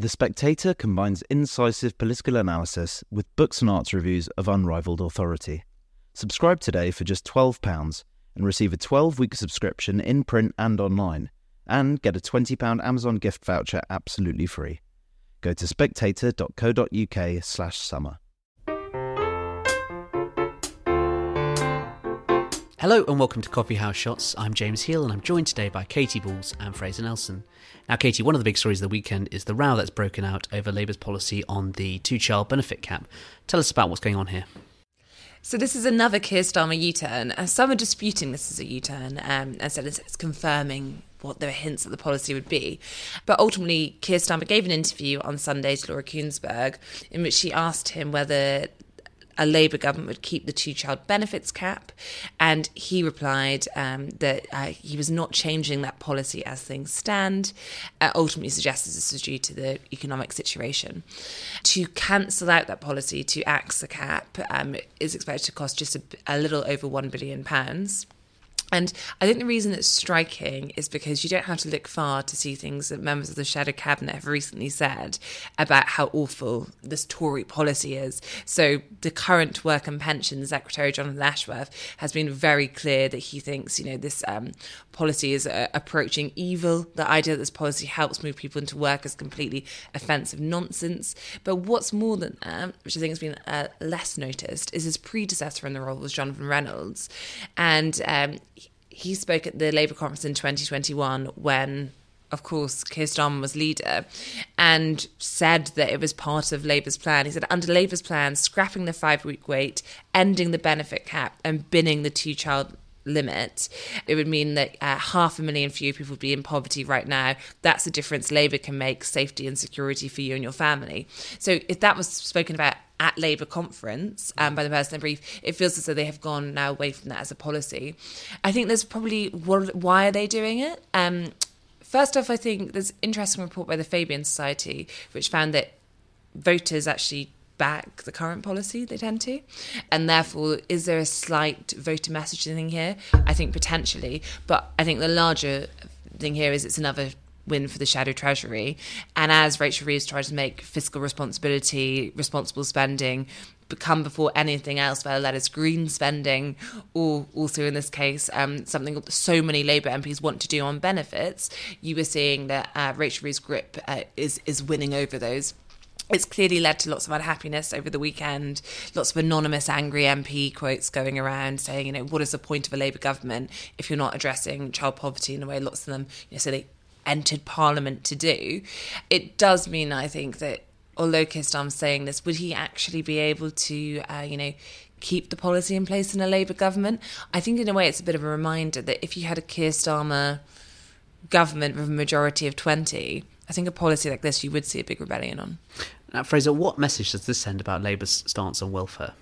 The Spectator combines incisive political analysis with books and arts reviews of unrivaled authority. Subscribe today for just £12 and receive a 12 week subscription in print and online, and get a £20 Amazon gift voucher absolutely free. Go to spectator.co.uk slash summer. Hello and welcome to Coffee House Shots. I'm James Heale and I'm joined today by Katy Balls and Fraser Nelson. Now, Katy, one of the big stories of the weekend is the row that's broken out over Labour's policy on the two child benefit cap. Tell us about what's going on here. So this is another Keir Starmer U-turn. Uh, some are disputing this is a U-turn um, and said it's, confirming what there the hints that the policy would be. But ultimately, Keir Starmer gave an interview on Sunday to Laura Kuenssberg in which she asked him whether a Labour government would keep the two child benefits cap. And he replied um, that uh, he was not changing that policy as things stand, uh, ultimately suggested this was due to the economic situation. To cancel out that policy, to axe the cap, um, is expected to cost just a, a little over £1 billion. And I think the reason it's striking is because you don't have to look far to see things that members of the shadow cabinet have recently said about how awful this Tory policy is. So the current Work and Pension Secretary Jonathan Ashworth has been very clear that he thinks you know this um, policy is uh, approaching evil. The idea that this policy helps move people into work is completely offensive nonsense. But what's more than that, which I think has been uh, less noticed, is his predecessor in the role was Jonathan Reynolds, and um, he spoke at the Labour conference in 2021 when of course, Keir Starmer was leader, and said that it was part of Labour's plan. He said, under Labour's plan, scrapping the five week wait, ending the benefit cap, and binning the two child limit, it would mean that uh, half a million fewer people would be in poverty right now. That's the difference Labour can make safety and security for you and your family. So if that was spoken about at Labour conference um, by the person in brief, it feels as though they have gone now away from that as a policy. I think there's probably why are they doing it? Um, first off, I think there's an interesting report by the Fabian Society which found that voters actually back the current policy they tend to. And therefore is there a slight voter messaging here? I think potentially. But i think the larger thing here is it's another win for the shadow treasury. And as Rachel Reeves tries to make fiscal responsibility, responsible spending become before anything else, whether that is green spending or also in this case um, something so many Labour MPs want to do on benefits, you were seeing that uh, Rachel Reeves' grip uh, is is winning over those it's clearly led to lots of unhappiness over the weekend. Lots of anonymous angry MP quotes going around saying, you know, what is the point of a Labour government if you're not addressing child poverty in a way lots of them, you know, so they entered Parliament to do, it does mean, I think, that although Keir Starmer's saying this, would he actually be able to, uh, you know, keep the policy in place in a Labour government? I think, in a way, it's a bit of a reminder that if you had a Keir Starmer government with a majority of 20, I think a policy like this you would see a big rebellion on. Now, Fraser, what message does this send about Labour's stance on welfare?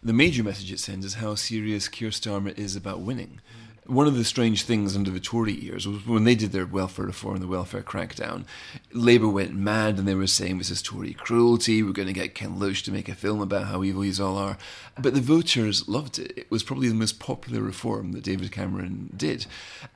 The major message it sends is how serious Keir Starmer is about winning. One of the strange things under the Tory years was when they did their welfare reform, the welfare crackdown, Labour went mad and they were saying this is Tory cruelty, we're going to get Ken Loach to make a film about how evil these all are. But the voters loved it. It was probably the most popular reform that David Cameron did.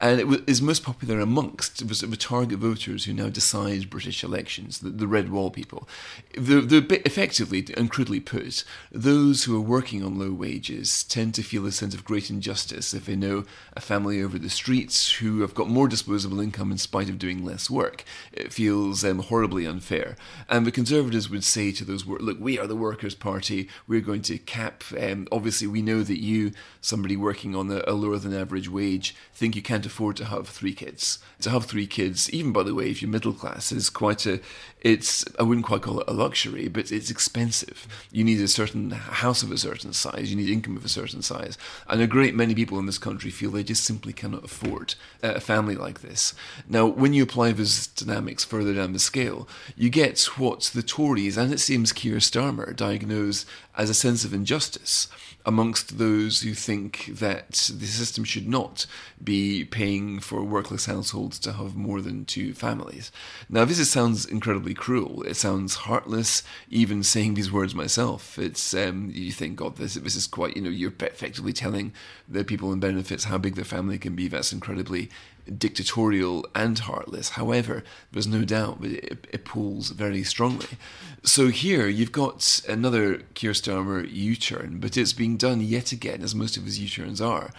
And it was most popular amongst the target voters who now decide British elections, the, the red wall people. The, the, effectively and crudely put, those who are working on low wages tend to feel a sense of great injustice if they know a family over the streets who have got more disposable income in spite of doing less work. It feels um, horribly unfair. And the Conservatives would say to those, workers, look, we are the Workers' Party, we're going to cap. Um, obviously, we know that you, somebody working on a, a lower than average wage, think you can't afford to have three kids. To have three kids, even by the way, if you're middle class, is quite a, it's, I wouldn't quite call it a luxury, but it's expensive. You need a certain house of a certain size, you need income of a certain size. And a great many people in this country feel they just simply cannot afford uh, a family like this. Now, when you apply those dynamics further down the scale, you get what the Tories and it seems Keir Starmer diagnose as a sense of injustice amongst those who think that the system should not be paying for workless households to have more than two families. Now, this is, sounds incredibly cruel. It sounds heartless. Even saying these words myself, it's um, you think, God, this this is quite. You know, you're effectively telling the people in benefits how big their family can be. That's incredibly dictatorial and heartless. However, there's no doubt that it, it pulls very strongly. So here you've got another Keir Starmer U-turn, but it's being done yet again, as most of his U-turns are,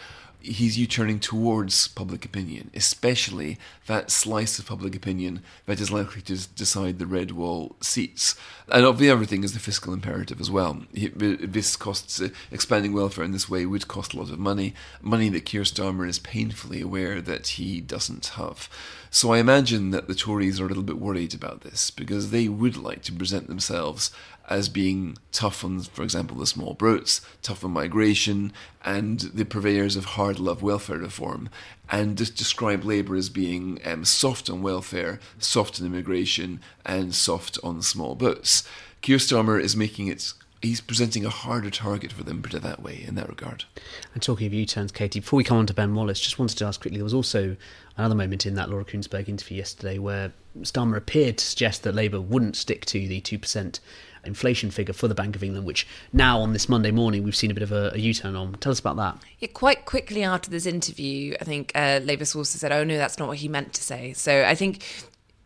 he's U-turning towards public opinion, especially that slice of public opinion that is likely to decide the red wall seats. And of the other thing is the fiscal imperative as well. This costs uh, expanding welfare in this way would cost a lot of money, money that Keir Starmer is painfully aware that he doesn't have. So I imagine that the Tories are a little bit worried about this because they would like to present themselves as being tough on, for example, the small brutes, tough on migration, and the purveyors of hard love welfare reform, and just describe Labour as being um, soft on welfare, soft on immigration, and soft on small boats. Keir Starmer is making it he's presenting a harder target for them, put it that way, in that regard. And talking of U-turns, Katy, before we come on to Ben Wallace, just wanted to ask quickly, there was also another moment in that Laura Kuenssberg interview yesterday where Starmer appeared to suggest that Labour wouldn't stick to the 2% inflation figure for the Bank of England, which now on this Monday morning we've seen a bit of a, a U-turn on. Tell us about that. Yeah, quite quickly after this interview, I think uh, Labour sources said, "Oh no, that's not what he meant to say." So I think,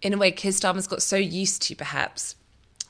in a way, Keir Starmer's got so used to perhaps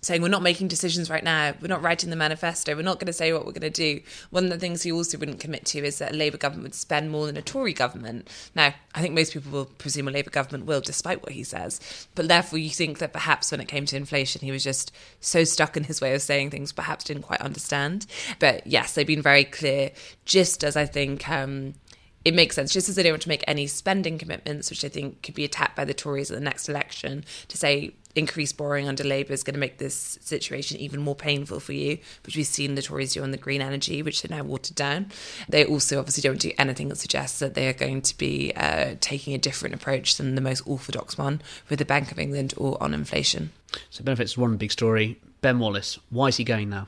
saying we're not making decisions right now, we're not writing the manifesto, we're not going to say what we're going to do. One of the things he also wouldn't commit to is that a Labour government would spend more than a Tory government. Now, I think most people will presume a Labour government will, despite what he says. But therefore, you think that perhaps when it came to inflation, he was just so stuck in his way of saying things, perhaps didn't quite understand. But yes, they've been very clear, just as I think. Um, it makes sense, just as they don't want to make any spending commitments, which I think could be attacked by the Tories at the next election, to say increased borrowing under Labour is going to make this situation even more painful for you, which we've seen the Tories do on the green energy, which they're now watered down. They also obviously don't do anything that suggests that they are going to be uh, taking a different approach than the most orthodox one with the Bank of England or on inflation. So, benefits one big story. Ben Wallace, why is he going now?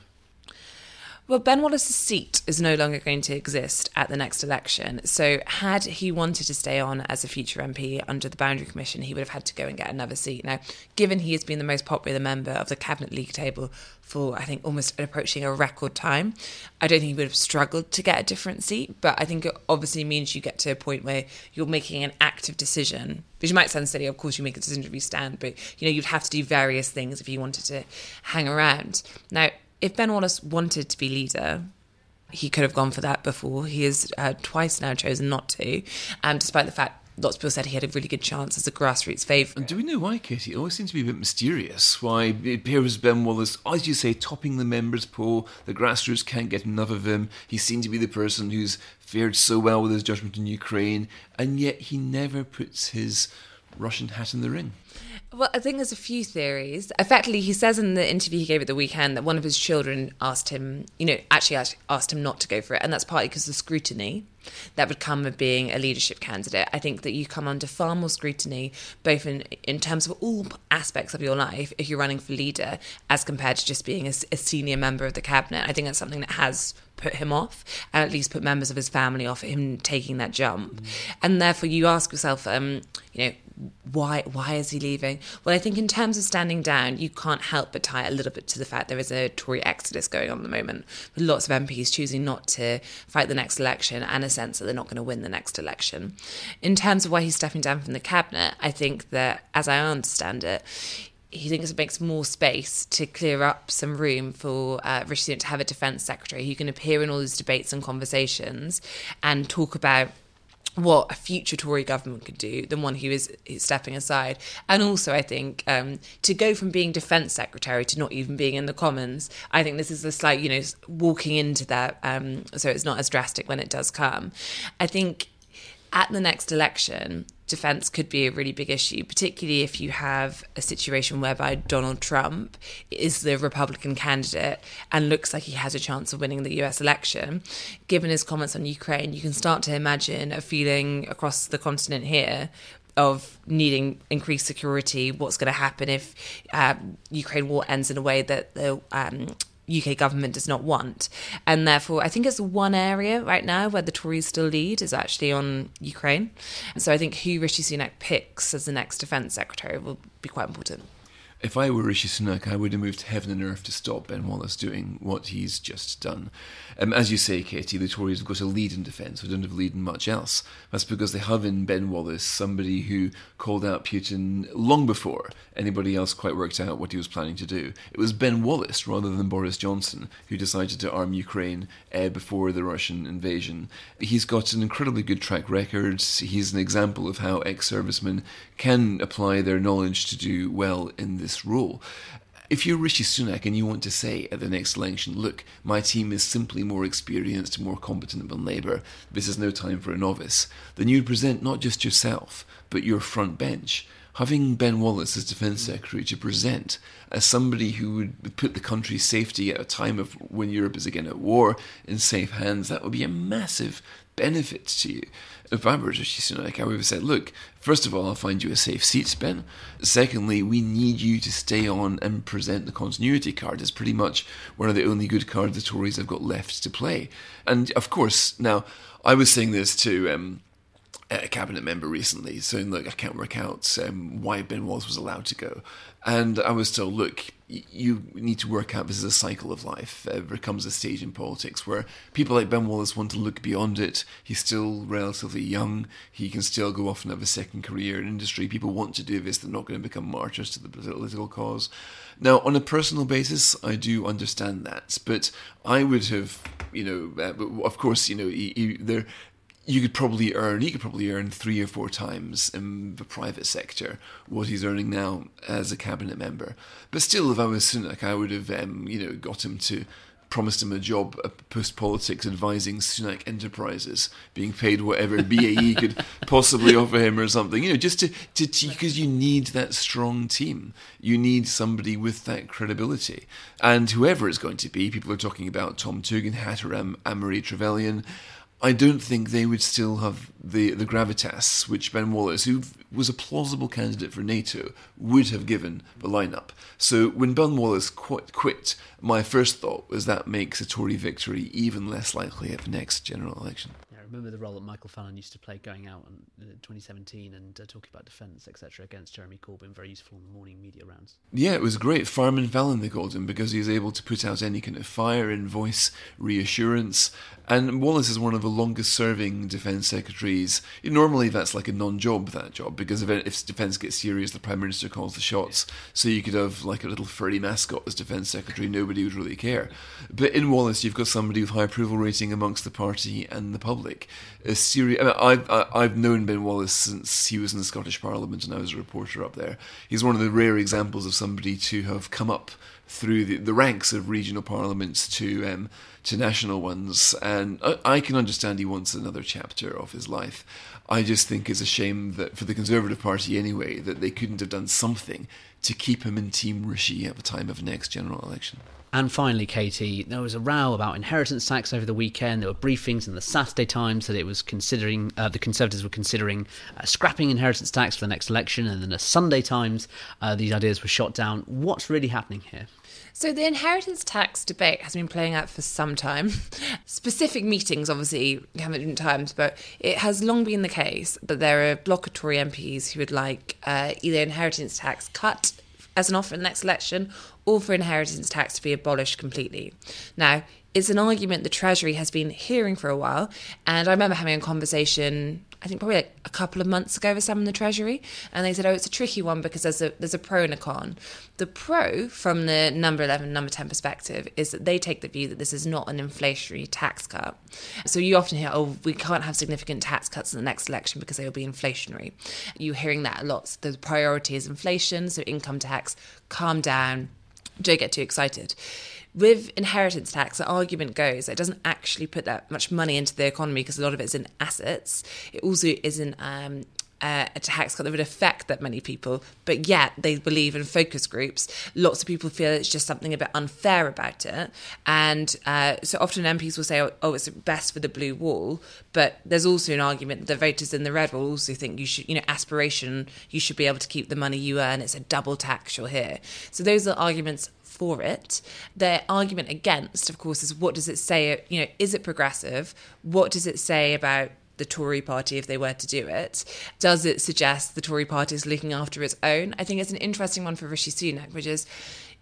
Well, Ben Wallace's seat is no longer going to exist at the next election. So, had he wanted to stay on as a future MP under the Boundary Commission, he would have had to go and get another seat. Now, given he has been the most popular member of the Cabinet League table for, I think, almost approaching a record time, I don't think he would have struggled to get a different seat. But I think it obviously means you get to a point where you're making an active decision, which you might sound silly. Of course, you make a decision you stand, but you know you'd have to do various things if you wanted to hang around. Now, if Ben Wallace wanted to be leader, he could have gone for that before. He has uh, twice now chosen not to, um, despite the fact lots of people said he had a really good chance as a grassroots favourite. Do we know why, Katy? It always seems to be a bit mysterious. Why here was Ben Wallace, as you say, topping the members' poll. The grassroots can't get enough of him. He seemed to be the person who's fared so well with his judgment in Ukraine, and yet he never puts his Russian hat in the ring. Well, I think there's a few theories. Effectively, he says in the interview he gave at the weekend that one of his children asked him, you know, actually asked him not to go for it, and that's partly because of the scrutiny that would come of being a leadership candidate. I think that you come under far more scrutiny, both in in terms of all aspects of your life, if you're running for leader, as compared to just being a, a senior member of the cabinet. I think that's something that has put him off, and at least put members of his family off him taking that jump. Mm. And therefore, you ask yourself, um, you know, why why is he leaving? Well, I think in terms of standing down, you can't help but tie it a little bit to the fact there is a Tory exodus going on at the moment, with lots of MPs choosing not to fight the next election and a sense that they're not going to win the next election. In terms of why he's stepping down from the cabinet, I think that, as I understand it, he thinks it makes more space to clear up some room for uh, Rishi to have a defence secretary who can appear in all these debates and conversations and talk about what a future Tory government could do than one who is, stepping aside. And also, I think um, to go from being defence secretary to not even being in the Commons, I think this is a slight, you know, walking into that. Um, so it's not as drastic when it does come. I think at the next election, defence could be a really big issue, particularly if you have a situation whereby Donald Trump is the Republican candidate and looks like he has a chance of winning the US election. Given his comments on Ukraine, you can start to imagine a feeling across the continent here of needing increased security, what's going to happen if uh, Ukraine war ends in a way that the um, UK government does not want. And therefore, I think it's one area right now where the Tories still lead is actually on Ukraine. And so I think who Rishi Sunak picks as the next defence secretary will be quite important. If I were Rishi Sunak, I would have moved heaven and earth to stop Ben Wallace doing what he's just done. Um, as you say, Katy, the Tories have got a lead in defence. We don't have a lead in much else. That's because they have in Ben Wallace somebody who called out Putin long before anybody else quite worked out what he was planning to do. It was Ben Wallace rather than Boris Johnson who decided to arm Ukraine uh, before the Russian invasion. He's got an incredibly good track record. He's an example of how ex servicemen can apply their knowledge to do well in this role. If you're Rishi Sunak and you want to say at the next election, look, my team is simply more experienced, more competent than Labour, this is no time for a novice, then you'd present not just yourself, but your front bench. Having Ben Wallace as Defence mm. Secretary to present as somebody who would put the country's safety at a time of when Europe is again at war in safe hands, that would be a massive benefit to you. If I were Rishi Sunak, I would have said, look, first of all, I'll find you a safe seat, Ben. Secondly, we need you to stay on and present the continuity card. It's pretty much one of the only good cards the Tories have got left to play. And of course, now, I was saying this to um, a cabinet member recently, saying, look, I can't work out um, why Ben Wallace was allowed to go. And I was told, look, you need to work out this is a cycle of life. There comes a stage in politics where people like Ben Wallace want to look beyond it. He's still relatively young. He can still go off and have a second career in industry. People want to do this. They're not going to become martyrs to the political cause. Now, on a personal basis, I do understand that, but I would have, you know, uh, of course, you know, he, he, there you could probably earn he could probably earn three or four times in the private sector what he's earning now as a cabinet member. But still, if I was Sunak, I would have um, you know got him to promised him a job post politics advising Sunak Enterprises, being paid whatever BAE could possibly offer him or something. You know, just to to because you need that strong team, you need somebody with that credibility, and whoever it's going to be. People are talking about Tom Tugendhat or Anne-Marie Trevelyan. I don't think they would still have the, the gravitas which Ben Wallace, who was a plausible candidate for NATO, would have given the lineup. So when Ben Wallace quit, quit, my first thought was that makes a Tory victory even less likely at the next general election remember the role that Michael Fallon used to play going out in 2017 and uh, talking about defence, etc., against Jeremy Corbyn. Very useful in the morning media rounds. Yeah, it was great. Fireman Fallon, they called him, because he was able to put out any kind of fire in voice reassurance. And Wallace is one of the longest serving defence secretaries. Normally, that's like a non job, that job, because if, if defence gets serious, the Prime Minister calls the shots. So you could have like a little furry mascot as defence secretary, nobody would really care. But in Wallace, you've got somebody with high approval rating amongst the party and the public a serious. I mean, I've I've known Ben Wallace since he was in the Scottish Parliament, and I was a reporter up there. He's one of the rare examples of somebody to have come up through the, the ranks of regional parliaments to um, to national ones, and I, I can understand he wants another chapter of his life. I just think it's a shame that for the Conservative Party anyway that they couldn't have done something to keep him in Team Rishi at the time of next general election. And finally, Katy, there was a row about inheritance tax over the weekend. There were briefings in the Saturday Times that it was considering uh, the Conservatives were considering uh, scrapping inheritance tax for the next election, and then the Sunday Times uh, these ideas were shot down. What's really happening here? So the inheritance tax debate has been playing out for some time. Specific meetings, obviously, have at different times, but it has long been the case that there are bloc of Tory MPs who would like uh, either inheritance tax cut as an offer in the next election or for inheritance tax to be abolished completely. Now, it's an argument the Treasury has been hearing for a while, and I remember having a conversation. I think probably like a couple of months ago with in the Treasury, and they said, "Oh, it's a tricky one because there's a there's a pro and a con. The pro, from the number eleven, number ten perspective, is that they take the view that this is not an inflationary tax cut. So you often hear, "Oh, we can't have significant tax cuts in the next election because they will be inflationary." You're hearing that a lot. So the priority is inflation, so income tax, calm down don't get too excited. With inheritance tax, the argument goes it doesn't actually put that much money into the economy because a lot of it's in assets. It also isn't um, uh, a tax cut that would affect that many people, but yet they believe in focus groups. Lots of people feel it's just something a bit unfair about it, and uh, so often MPs will say, oh, "Oh, it's best for the blue wall," but there's also an argument that the voters in the red will also think you should, you know, aspiration, you should be able to keep the money you earn. It's a double tax you're here. So those are arguments for it. Their argument against, of course, is what does it say? You know, is it progressive? What does it say about the Tory party if they were to do it? Does it suggest the Tory party is looking after its own? I think it's an interesting one for Rishi Sunak, which is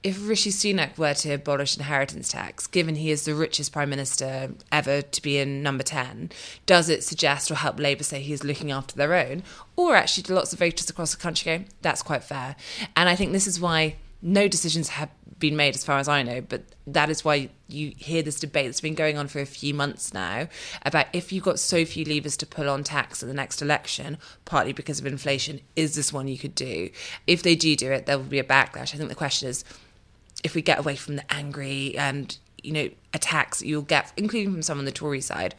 if Rishi Sunak were to abolish inheritance tax, given he is the richest prime minister ever to be in number 10, does it suggest or help Labour say he's looking after their own? Or actually, do lots of voters across the country go, that's quite fair? And I think this is why no decisions have been made as far as I know, but that is why you hear this debate that's been going on for a few months now about if you've got so few levers to pull on tax at the next election, partly because of inflation, is this one you could do? If they do do it, there will be a backlash. I think the question is if we get away from the angry and you know attacks you'll get, including from some on the Tory side,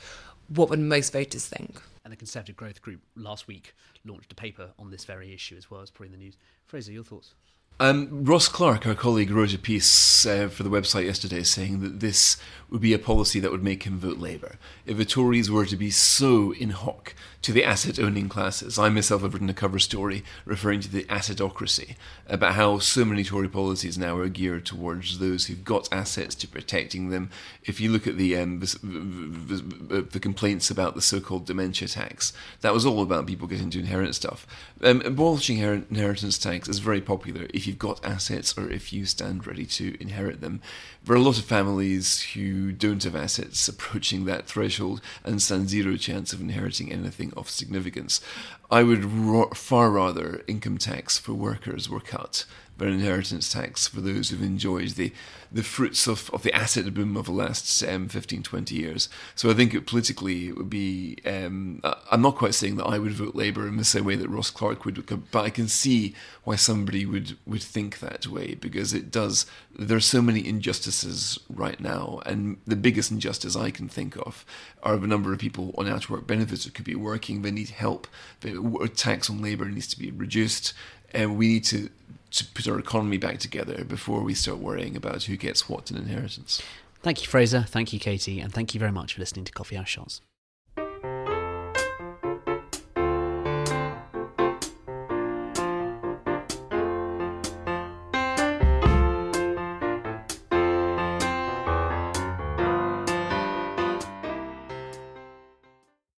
what would most voters think? And the Conservative Growth Group last week launched a paper on this very issue as well as probably in the news. Fraser, your thoughts? Um, Ross Clark, our colleague, wrote a piece uh, for the website yesterday saying that this would be a policy that would make him vote Labour. If the Tories were to be so in hock to the asset owning classes, I myself have written a cover story referring to the assetocracy, about how so many Tory policies now are geared towards those who've got assets to protecting them. If you look at the, um, the, the, complaints about the so called dementia tax, that was all about people getting to inherit stuff. Um, abolishing inheritance tax is very popular if you've got assets or if you stand ready to inherit them. There are a lot of families who don't have assets approaching that threshold and stand zero chance of inheriting anything of significance. I would far rather income tax for workers were cut than inheritance tax for those who've enjoyed the the fruits of, of the asset boom of the last um, 15, 20 years. So I think it, politically it would be. Um, I'm not quite saying that I would vote Labour in the same way that Ross Clark would, but I can see why somebody would, would think that way because it does. There are so many injustices right now, and the biggest injustice I can think of are the number of people on out of work benefits who could be working. They need help. The tax on labour needs to be reduced, and we need to to put our economy back together before we start worrying about who gets what in inheritance. Thank you, Fraser. Thank you, Katy. And thank you very much for listening to Coffee House Shots.